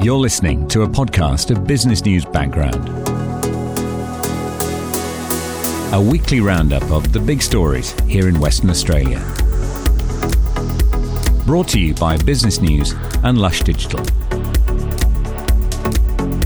You're listening to a podcast of Business News Background. A weekly roundup of the big stories here in Western Australia. Brought to you by Business News and Lush Digital.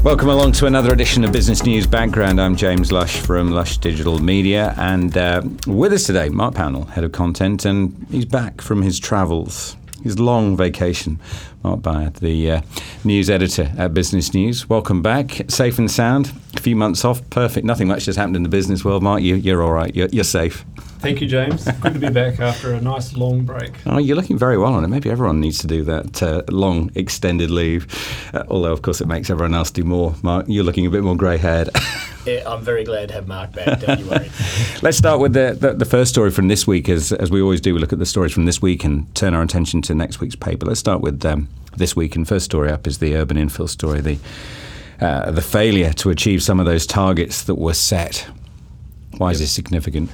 Welcome along to another edition of Business News Background. I'm James Lush from Lush Digital Media, and uh, with us today, Mark Pownall, Head of Content, and he's back from his travels his long vacation. Mark Beyer, the uh, news editor at Business News. Welcome back. Safe and sound. A few months off. Perfect. Nothing much has happened in the business world, Mark. You, are all right. You're, you're safe. Thank you, James. Good to be back after a nice long break. Oh, you're looking very well on it. Maybe everyone needs to do that uh, long extended leave. Uh, although, of course, it makes everyone else do more. Mark, you're looking a bit more grey haired. yeah, I'm very glad to have Mark back. Don't you worry. Let's start with the, the, the, first story from this week. As, as we always do, we look at the stories from this week and turn our attention to next week's paper. Let's start with um, this week. And first story up is the urban infill story. The uh, the failure to achieve some of those targets that were set. Why yep. is this significant?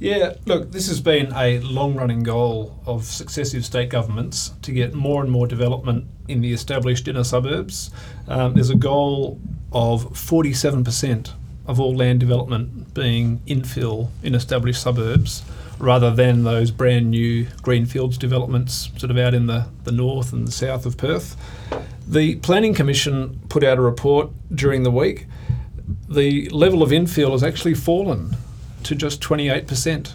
Yeah, look, this has been a long running goal of successive state governments to get more and more development in the established inner suburbs. Um, there's a goal of 47% of all land development being infill in established suburbs rather than those brand new greenfields developments sort of out in the, the north and the south of Perth. The Planning Commission put out a report during the week. The level of infill has actually fallen to just 28%.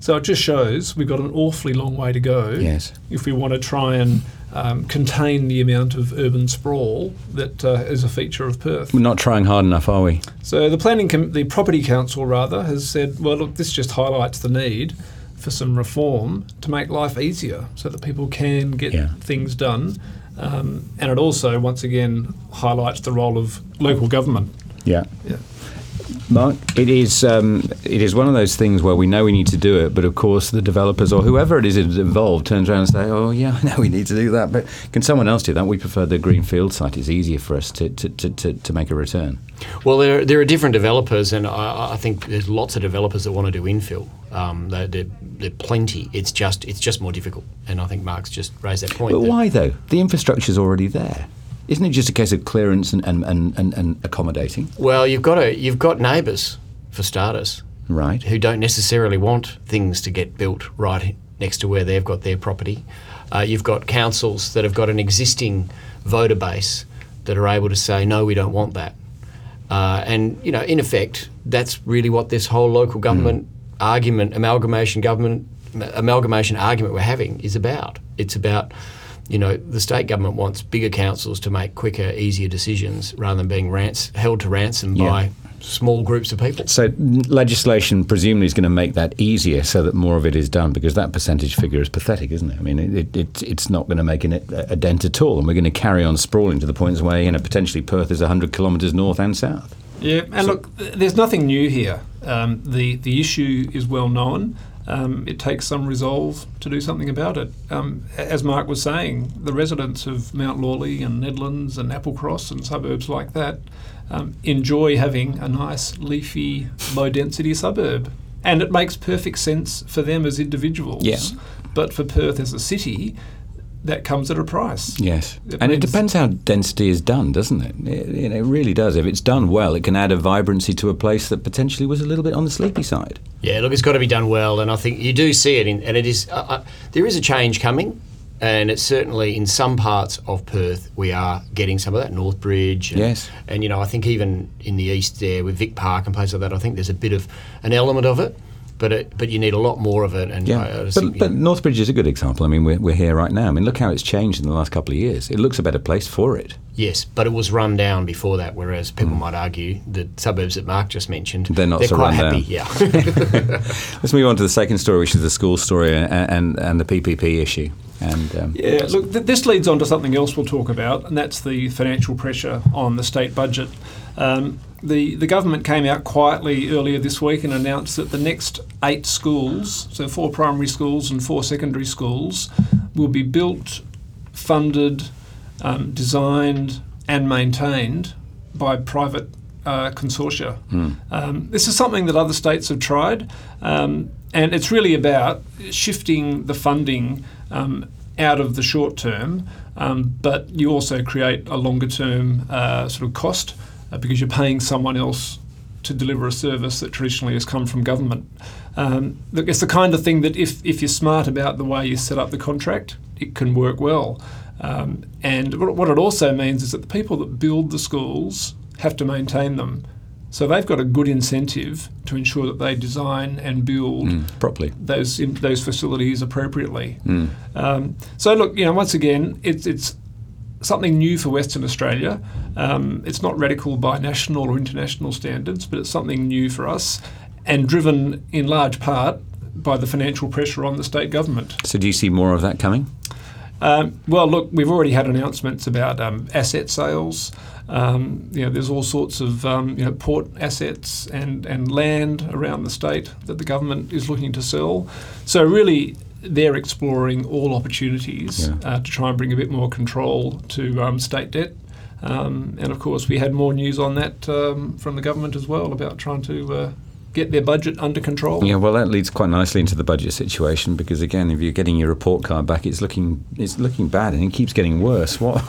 So it just shows we've got an awfully long way to go yes. if we want to try and um, contain the amount of urban sprawl that uh, is a feature of Perth. We're not trying hard enough, are we? So the planning, com- the property council rather, has said, well, look, this just highlights the need for some reform to make life easier, so that people can get yeah. things done, um, and it also, once again, highlights the role of local government. Yeah. Yeah. Mark, it is um, it is one of those things where we know we need to do it, but of course the developers or whoever it is involved turns around and say, "Oh yeah, I know we need to do that, but can someone else do that?" We prefer the greenfield site; it's easier for us to, to, to, to, to make a return. Well, there, there are different developers, and I, I think there's lots of developers that want to do infill. Um, they're, they're, they're, plenty. It's just it's just more difficult, and I think Mark's just raised that point. But why though? The infrastructure's already there. Isn't it just a case of clearance and, and, and, and, accommodating? Well, you've got a, you've got neighbours for starters, right? Who don't necessarily want things to get built right next to where they've got their property. Uh, you've got councils that have got an existing voter base that are able to say no, we don't want that. Uh, and you know, in effect, that's really what this whole local government mm. argument, amalgamation government, amalgamation argument we're having is about. It's about you know, the state government wants bigger councils to make quicker, easier decisions rather than being rants, held to ransom yeah. by small groups of people. So legislation presumably is going to make that easier so that more of it is done because that percentage figure is pathetic, isn't it? I mean, it, it, it's not going to make an, a dent at all and we're going to carry on sprawling to the points where, you know, potentially Perth is 100 kilometres north and south. Yeah, and so, look, there's nothing new here. Um, the, the issue is well known um, it takes some resolve to do something about it. Um, as Mark was saying, the residents of Mount Lawley and Nedlands and Applecross and suburbs like that um, enjoy having a nice, leafy, low density suburb. And it makes perfect sense for them as individuals. Yeah. But for Perth as a city, that comes at a price. Yes, it and it depends how density is done, doesn't it? It, it? really does. If it's done well, it can add a vibrancy to a place that potentially was a little bit on the sleepy side. Yeah, look, it's got to be done well, and I think you do see it, in, and it is. Uh, uh, there is a change coming, and it's certainly in some parts of Perth we are getting some of that Northbridge. And, yes, and you know I think even in the east there with Vic Park and places like that, I think there's a bit of an element of it but it, but you need a lot more of it. And yeah, I, I but, think, but Northbridge is a good example. I mean, we're, we're here right now. I mean, look how it's changed in the last couple of years. It looks a better place for it. Yes, but it was run down before that. Whereas people mm. might argue the suburbs that Mark just mentioned, they're not they're so quite happy. Yeah. Let's move on to the second story, which is the school story and and, and the PPP issue. And, um, yeah, look, th- this leads on to something else we'll talk about, and that's the financial pressure on the state budget. Um, the, the government came out quietly earlier this week and announced that the next eight schools, so four primary schools and four secondary schools, will be built, funded, um, designed, and maintained by private uh, consortia. Mm. Um, this is something that other states have tried, um, and it's really about shifting the funding um, out of the short term, um, but you also create a longer term uh, sort of cost uh, because you're paying someone else to deliver a service that traditionally has come from government. Um, look, it's the kind of thing that if, if you're smart about the way you set up the contract, it can work well. Um, and what it also means is that the people that build the schools have to maintain them. So they've got a good incentive to ensure that they design and build mm, properly those those facilities appropriately. Mm. Um, so look, you know, once again, it's it's something new for Western Australia. Um, it's not radical by national or international standards, but it's something new for us, and driven in large part by the financial pressure on the state government. So do you see more of that coming? Um, well, look, we've already had announcements about um, asset sales. Um, you know, there's all sorts of um, you know port assets and, and land around the state that the government is looking to sell. So really, they're exploring all opportunities yeah. uh, to try and bring a bit more control to um, state debt. Um, and of course, we had more news on that from the government as well about trying to uh, get their budget under control. Yeah, well, that leads quite nicely into the budget situation because again, if you're getting your report card back, it's looking it's looking bad and it keeps getting worse. What?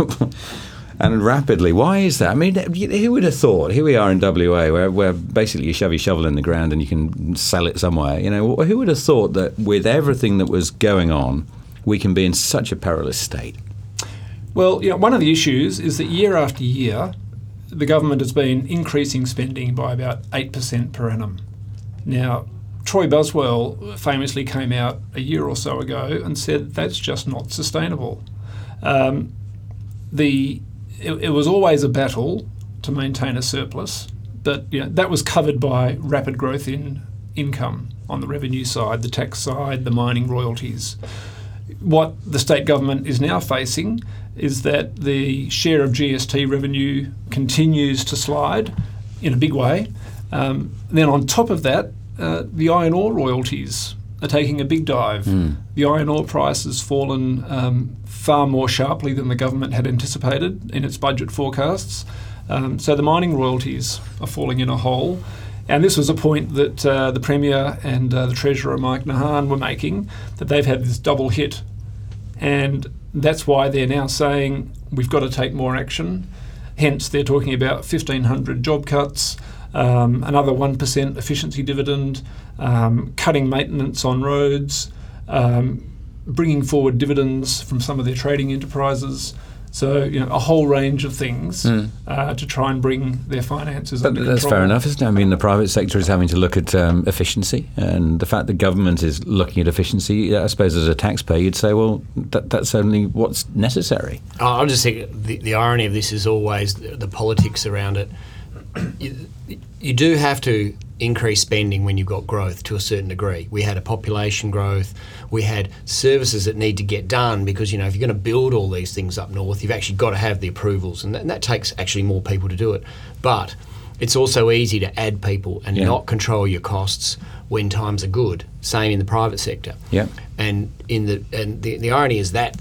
And rapidly. Why is that? I mean, who would have thought? Here we are in WA, where, where basically you shove your shovel in the ground and you can sell it somewhere. You know, who would have thought that with everything that was going on, we can be in such a perilous state? Well, you know, one of the issues is that year after year, the government has been increasing spending by about 8% per annum. Now, Troy Buswell famously came out a year or so ago and said that's just not sustainable. Um, the it, it, was always a battle to maintain a surplus, but you know, that was covered by rapid growth in income on the revenue side, the tax side, the mining royalties. What the state government is now facing is that the share of GST revenue continues to slide in a big way. Um, then on top of that, uh, the iron ore royalties are taking a big dive. Mm. The iron ore price has fallen um, far more sharply than the government had anticipated in its budget forecasts. Um, so the mining royalties are falling in a hole. And this was a point that uh, the Premier and uh, the Treasurer, Mike Nahan, were making that they've had this double hit. And that's why they're now saying we've got to take more action. Hence, they're talking about 1,500 job cuts, um, another 1% efficiency dividend, um, cutting maintenance on roads, um, bringing forward dividends from some of their trading enterprises. So you know a whole range of things mm. uh, to try and bring their finances. But under that's control. fair enough, isn't it? I mean, the private sector is having to look at um, efficiency, and the fact that government is looking at efficiency. I suppose as a taxpayer, you'd say, well, that, that's only what's necessary. I'll just say the, the irony of this is always the, the politics around it. You, you do have to increase spending when you've got growth to a certain degree. We had a population growth, we had services that need to get done because you know if you're going to build all these things up north, you've actually got to have the approvals, and that, and that takes actually more people to do it. But it's also easy to add people and yeah. not control your costs when times are good. Same in the private sector. Yeah. And in the and the, the irony is that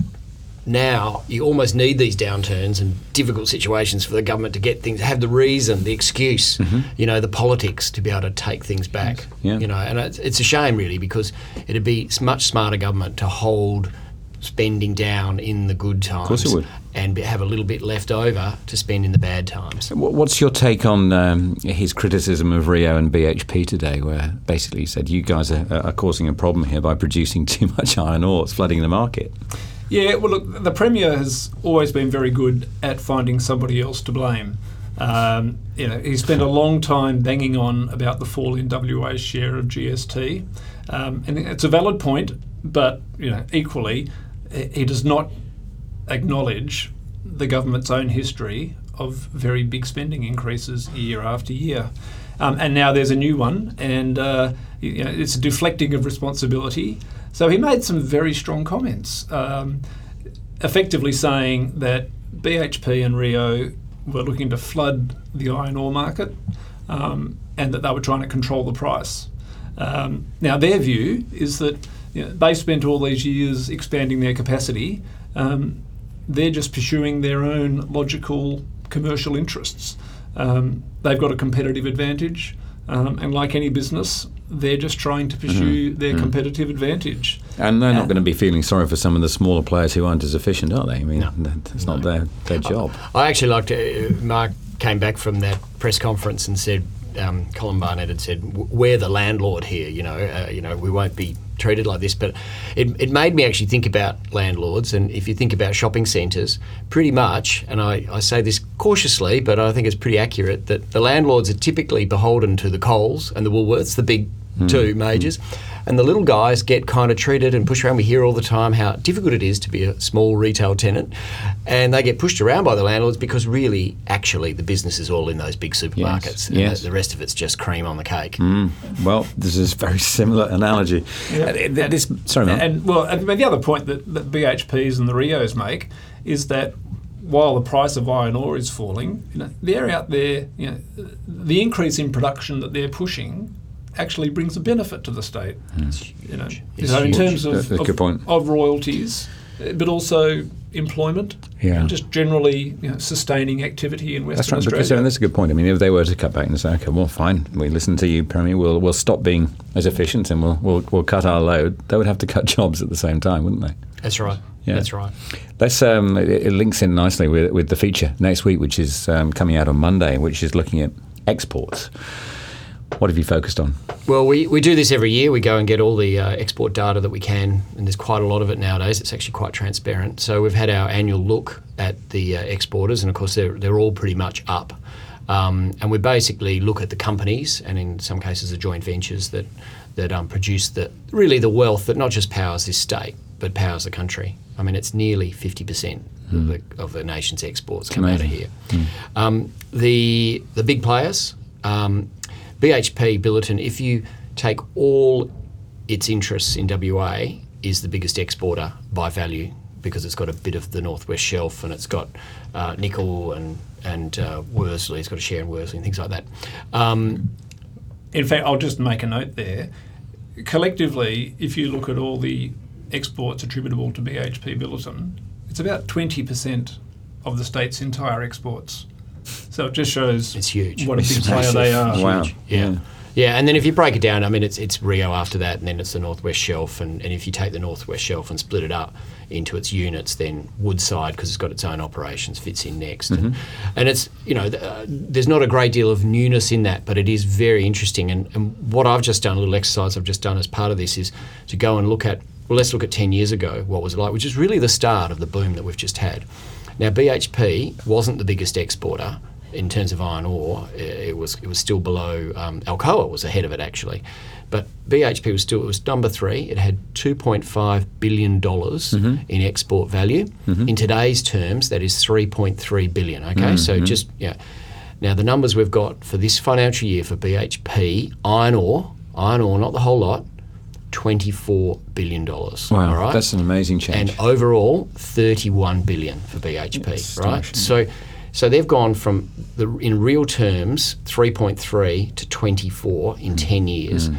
now you almost need these downturns and difficult situations for the government to get things have the reason the excuse mm-hmm. you know the politics to be able to take things back yeah. you know and it's, it's a shame really because it'd be much smarter government to hold spending down in the good times of course it would. and have a little bit left over to spend in the bad times. What's your take on um, his criticism of Rio and BHP today, where basically he said you guys are, are causing a problem here by producing too much iron ore, it's flooding the market? Yeah, well, look, the Premier has always been very good at finding somebody else to blame. Um, you know, he spent a long time banging on about the fall in WA's share of GST, um, and it's a valid point. But you know, equally, he does not acknowledge the government's own history of very big spending increases year after year. Um, and now there's a new one, and uh, you know, it's a deflecting of responsibility. So he made some very strong comments, um, effectively saying that BHP and Rio were looking to flood the iron ore market um, and that they were trying to control the price. Um, now, their view is that you know, they spent all these years expanding their capacity. Um, they're just pursuing their own logical commercial interests. Um, they've got a competitive advantage. Um, and like any business, they're just trying to pursue their competitive advantage. And they're not Uh, going to be feeling sorry for some of the smaller players who aren't as efficient, are they? I mean, that- that's not their, their job. I actually liked it. Mark came back from that press conference and said, um, Colin Barnett had said, "We're the landlord here. You know, uh, you know, we won't be treated like this." But it, it made me actually think about landlords, and if you think about shopping centres, pretty much, and I, I say this cautiously, but I think it's pretty accurate that the landlords are typically beholden to the Coles and the Woolworths, the big two majors. And the little guys get kind of treated and pushed around. We hear all the time how difficult it is to be a small retail tenant, and they get pushed around by the landlords because really, actually, the business is all in those big supermarkets, and yes. the, the rest of it's just cream on the cake. Well, this is a very similar analogy. Yeah. Uh, th- this, sorry, Mark. And well, and the other point that, that BHPs and the Rios make is that while the price of iron ore is falling, you know, they're out there. You know, the increase in production that they're pushing actually brings a benefit to the state. You know, It's so in terms of, of, of royalties, but also employment. Yeah. and just generally you know, sustaining activity in Western That's right, Australia. because uh, that's a good point. I mean, if they were to cut back and say, "Okay, well, fine, we listen to you, Premier. We'll we'll stop being as efficient and we'll we'll, we'll cut our load," they would have to cut jobs at the same time, wouldn't they? That's right. Yeah. That's right. Let's. Um, it, it links in nicely with with the feature next week, which is um, coming out on Monday, which is looking at exports. What have you focused on? Well, we, we do this every year. We go and get all the uh, export data that we can, and there's quite a lot of it nowadays. It's actually quite transparent. So we've had our annual look at the uh, exporters, and of course they're they're all pretty much up. Um, and we basically look at the companies, and in some cases the joint ventures that that um, produce the really the wealth that not just powers this state but powers the country. I mean, it's nearly fifty percent of, the, of the nation's exports come out of here. Um, the the big players. BHP Billiton, if you take all its interests in WA, is the biggest exporter by value because it's got a bit of the Northwest Shelf and it's got uh, nickel and and uh, Worsley. It's got a share in Worsley and things like that. Um, In fact, I'll just make a note there. Collectively, if you look at all the exports attributable to BHP Billiton, it's about 20% of the state's entire exports. So it just shows It's huge. what a It's big player they are. Wow. Huge. Yeah. yeah. and then if you break it down, I mean, it's it's Rio after that, and then it's the Northwest Shelf, and, and if you take the Northwest Shelf and split it up into its units, then Woodside, because it's got its own operations, fits in next, and, and it's you know, th- uh, there's not a great deal of newness in that, but it is very interesting. And, and what I've just done, a little exercise I've just done as part of this, is to go and look at well, let's look at ten years ago, what was it like, which is really the start of the boom that we've just had. Now, BHP wasn't the biggest exporter in terms of iron ore. Uh, it was it was still below. Um, Alcoa was ahead of it actually, but BHP was still it was number three. It had 2.5 billion dollars mm-hmm. in export value. Mm-hmm. In today's terms, that is 3.3 billion. Okay, mm-hmm. so just yeah. Now the numbers we've got for this financial year for BHP iron ore, iron ore, not the whole lot. Twenty-four billion dollars. Wow, all right? that's an amazing change. and overall 31 billion for BHP, right? So so they've gone from the in real terms 3.3 to 24 in hmm. 10 years. Hmm.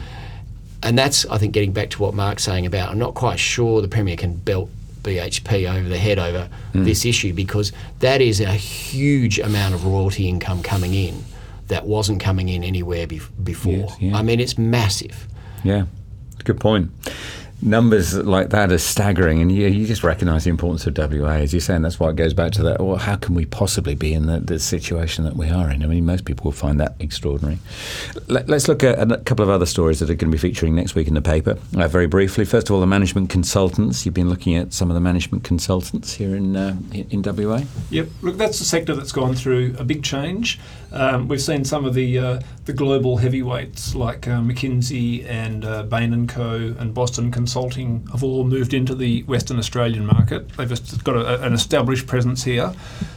And that's I think getting back to what Mark's saying about I'm not quite sure the premier can belt BHP over the head over hmm. this issue because that is a huge amount of royalty income coming in that wasn't coming in anywhere bef- before. Yes, yeah. I mean it's massive. Yeah, good point. Numbers like that are staggering, and you, you just recognise the importance of WA, as you're saying. That's why it goes back to that. Well, how can we possibly be in the, the situation that we are in? I mean, most people will find that extraordinary. Let, us look at a couple of other stories that are going to be featuring next week in the paper. Uh, very briefly, first of all, the management consultants. You've been looking at some of the management consultants here in uh, in, in WA. Yep. Look, that's a sector that's gone through a big change. Um, we've seen some of the uh, the global heavyweights like uh, McKinsey and uh, Bain and Co. and Boston Consulting have all moved into the Western Australian market. They've got a, an established presence here.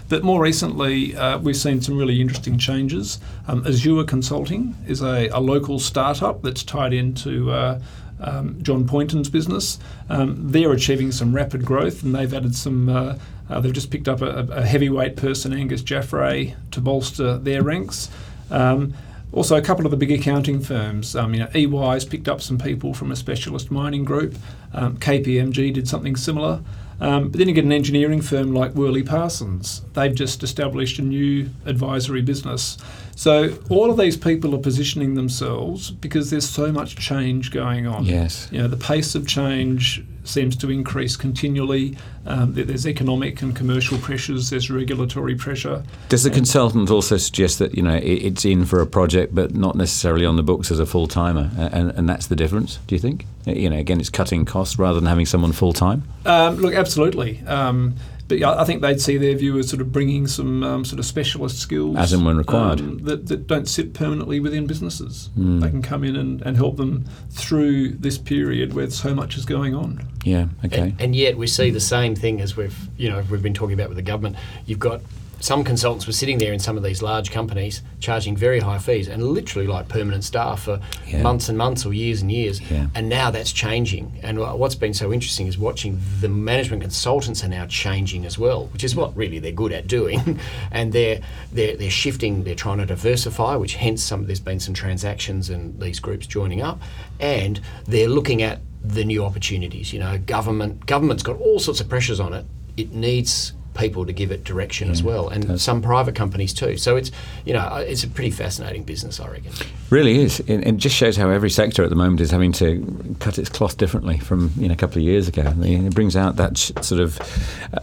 But more recently, uh, we've seen some really interesting changes. Um, Azure Consulting is a, a local startup that's tied into uh, um, John Poynton's business. Um, they're achieving some rapid growth, and they've added some. Uh, uh, they've just picked up a, a heavyweight person, Angus Jaffray, to bolster their ranks. Um, also, a couple of the big accounting firms. Um, you know, EY's picked up some people from a specialist mining group. Um, KPMG did something similar. Um, but then you get an engineering firm like Worley Parsons. They've just established a new advisory business. So all of these people are positioning themselves because there's so much change going on. Yes. You know, the pace of change seems to increase continually. Um, there's economic and commercial pressures. There's regulatory pressure. Does the consultant also suggest that you know it's in for a project, but not necessarily on the books as a full timer, and, and that's the difference? Do you think? You know, again, it's cutting costs rather than having someone full time. Um, look, absolutely. Um, but yeah, I think they'd see their view as sort of bringing some um, sort of specialist skills As and when required. um, that, that don't sit permanently within businesses. Hmm. They can come in and, and help them through this period where so much is going on. Yeah. Okay. And, and yet we see the same thing as we've you know we've been talking about with the government. You've got some consultants were sitting there in some of these large companies charging very high fees and literally like permanent staff for Yeah. months and months or years and years. Yeah. And now that's changing. And what's been so interesting is watching the management consultants are now changing as well, which is what really they're good at doing. and they're they're they're shifting. They're trying to diversify, which hence some there's been some transactions and these groups joining up, and they're looking at the new opportunities. You know, government government's got all sorts of pressures on it. It needs people to give it direction as well, and some private companies too. So it's you know uh, it's a pretty fascinating business, I reckon. Really is. It, it just shows how every sector at the moment is having to cut its cloth differently from you know, a couple of years ago. It brings out that sort of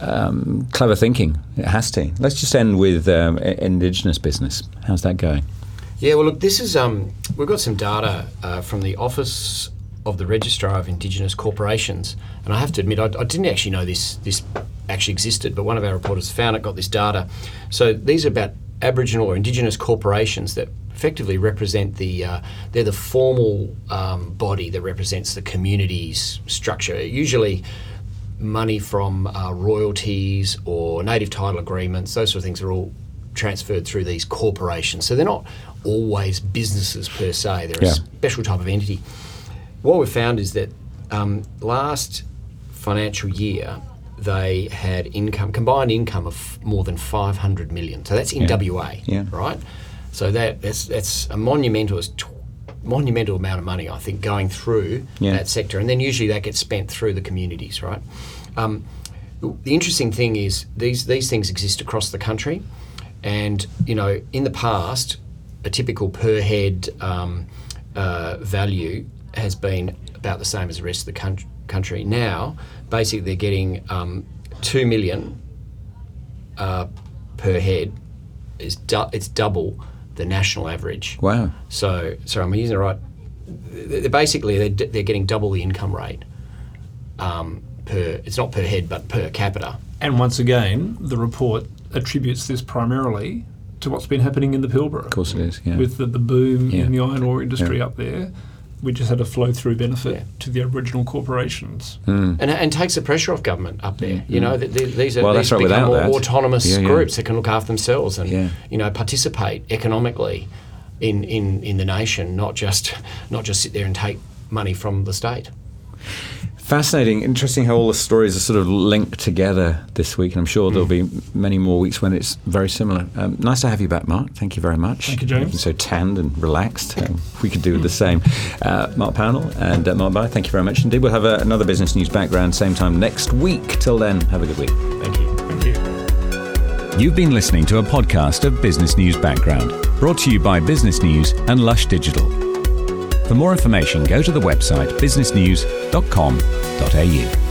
um, clever thinking. It has to. Let's just end with um, Indigenous business. How's that going? Yeah, well, look, this is um, we've got some data uh, from the Office of the Registrar of Indigenous Corporations, and I have to admit, I, I didn't actually know this this actually existed, but one of our reporters found it, got this data. So these are about Aboriginal or Indigenous corporations that effectively represent the uh, they're the formal um, body that represents the community's structure. Usually. Money from uh, royalties or native title agreements, those sort of things are all transferred through these corporations. So they're not always businesses per se, they're Yeah. a special type of entity. What we've found is that um, last financial year, they had income, combined income of more than 500 million. So that's in Yeah. WA, Yeah. right? So that, that's, that's a monumental, tw- monumental amount of money, I think, going through Yeah. that sector. And then usually that gets spent through the communities, right? Um, the interesting thing is these these things exist across the country, and you know in the past, a typical per head um, uh, value has been about the same as the rest of the country. country. Now, basically, they're getting um, two million uh, per head. Is du- it's double the national average. Wow. So, sorry, am I using the right? They're basically they're, d- they're getting double the income rate um, per. It's not per head, but per capita. And once again, the report attributes this primarily to what's been happening in the Pilbara. Of course it is. Yeah. With the, the boom Yeah. in the iron ore industry Yeah. up there, we just had a flow through benefit Yeah. to the Aboriginal corporations. Mm. and, and takes the pressure off government up there. You know, th- th- these are Well, these right, become more that. autonomous Yeah, yeah. groups that can look after themselves and Yeah. you know participate economically in, in, in the nation, not just not just sit there and take money from the state. Fascinating, interesting how all the stories are sort of linked together this week, and I'm sure there'll be many more weeks when it's very similar. Um, nice to have you back, Mark. Thank you very much. Thank you, James. Looking so tanned and relaxed. Um, we could do the same. Uh, Mark Pownall and uh, Mark Beyer, thank you very much indeed. We'll have uh, another business news background same time next week. Till then, have a good week. Thank you. Thank you. You've been listening to a podcast of Business News Background, brought to you by Business News and Lush Digital. For more information, go to the website businessnews.com.au.